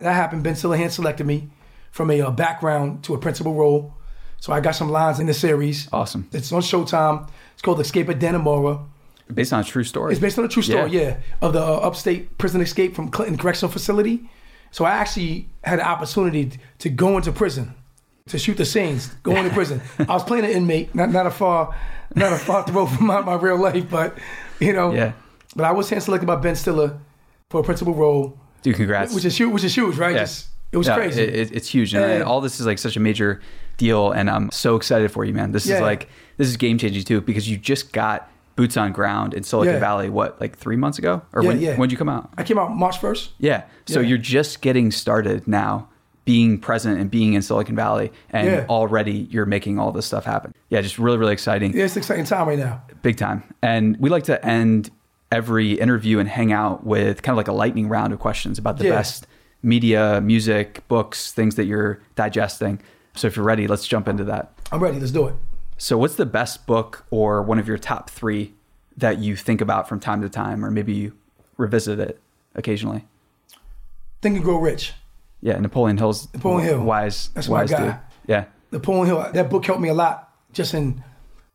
That happened. Ben Stiller hand selected me from a uh, background to a principal role. So I got some lines in the series. Awesome. It's on Showtime. It's called Escape at Dannemora. Based on a true story. It's based on a true story, Yeah. yeah, of the uh, upstate prison escape from Clinton Correctional Facility. So I actually had an opportunity to go into prison to shoot the scenes, going to prison. I was playing an inmate, not not a far, not a far throw from my, my real life, but you know, Yeah. But I was hand selected by Ben Stiller for a principal role, Dude, congrats. which is huge, which is huge, right? Yeah. Just- it was Yeah, crazy. it- it- it's huge, and, and all this is like such a major deal, and I'm so excited for you, man. This Yeah. is like this is game changing too because you just got boots on ground in Silicon Yeah. Valley. What like three months ago, or Yeah, when yeah. when'd you come out? I came out March first. Yeah, so you're just getting started now, being present and being in Silicon Valley, and Yeah. already you're making all this stuff happen. Yeah, just really really exciting. Yeah, it's exciting time right now. Big time. And we like to end every interview and hang out with kind of like a lightning round of questions about the Yeah. best media, music, books, things that you're digesting. So if you're ready, let's jump into that. I'm ready. Let's do it. So what's the best book or one of your top 3 that you think about from time to time or maybe you revisit it occasionally? Think and Grow Rich. Yeah, Napoleon Hill's Napoleon Hill. wise That's my wise guy. dude. Yeah. Napoleon Hill, that book helped me a lot just in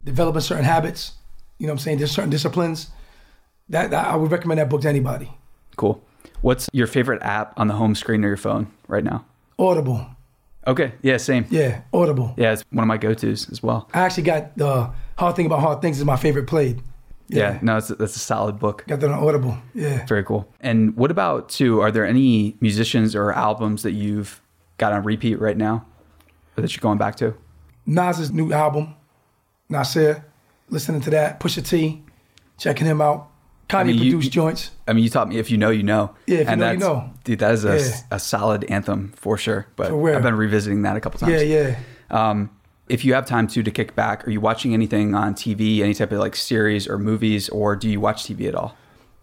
developing certain habits. You know what I'm saying? There's certain disciplines. That, that I would recommend that book to anybody. Cool. What's your favorite app on the home screen of your phone right now? Audible. Okay. Yeah, same. Yeah, Audible. Yeah, it's one of my go-tos as well. I actually got the Hard Thing About Hard Things is my favorite played. Yeah, no, it's, that's a solid book. Got that on Audible. Yeah. Very cool. And what about too? Are there any musicians or albums that you've got on repeat right now, or that you're going back to? Nas's new album, Nasir. Listening to that. Pusha T. Checking him out. Kanye mean, you- produced joints. I mean, you taught me if you know, you know. Yeah, if you know, you know. Dude, that is a, Yeah. a solid anthem for sure. But For. I've been revisiting that a couple times. Yeah, yeah. Um, if you have time to to kick back, are you watching anything on TV, any type of like series or movies, or do you watch TV at all?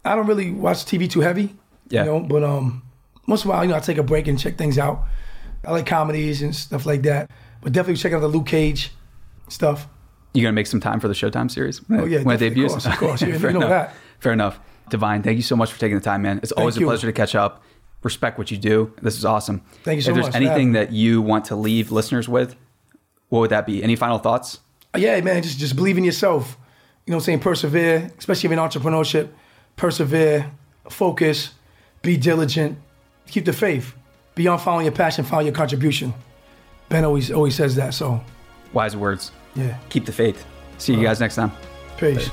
I don't really watch TV too heavy. Yeah. You know, but um, once in a while, you know, I take a break and check things out. I like comedies and stuff like that. But definitely check out the Luke Cage stuff. You gonna make some time for the Showtime series? when Oh, yeah, when it definitely, of debuts. course, of course. You- Fair you know enough. that. Fair enough. Divine, thank you so much for taking the time, man. It's always a you. pleasure to catch up. Respect what you do. This is awesome. Thank you so much. if there's much anything that you want to leave listeners with, what would that be? Any final thoughts? Uh, yeah, man, just just believe in yourself. You know what I'm saying? Persevere, especially in entrepreneurship. Persevere, focus, be diligent, keep the faith. Beyond following your passion, follow your contribution. Ben always always says that. So Wise words. yeah, Keep the faith. See you guys next time. peace.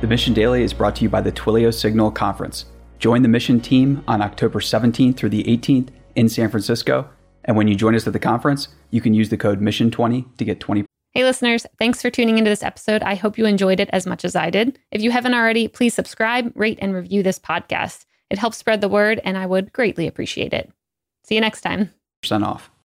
The Mission Daily is brought to you by the Twilio Signal Conference. Join the Mission team on October 17th through the 18th in San Francisco. And when you join us at the conference, you can use the code MISSION20 to get 20 Hey, listeners, thanks for tuning into this episode. I hope you enjoyed it as much as I did. If you haven't already, please subscribe, rate, and review this podcast. It helps spread the word, and I would greatly appreciate it. See you next time. percent off.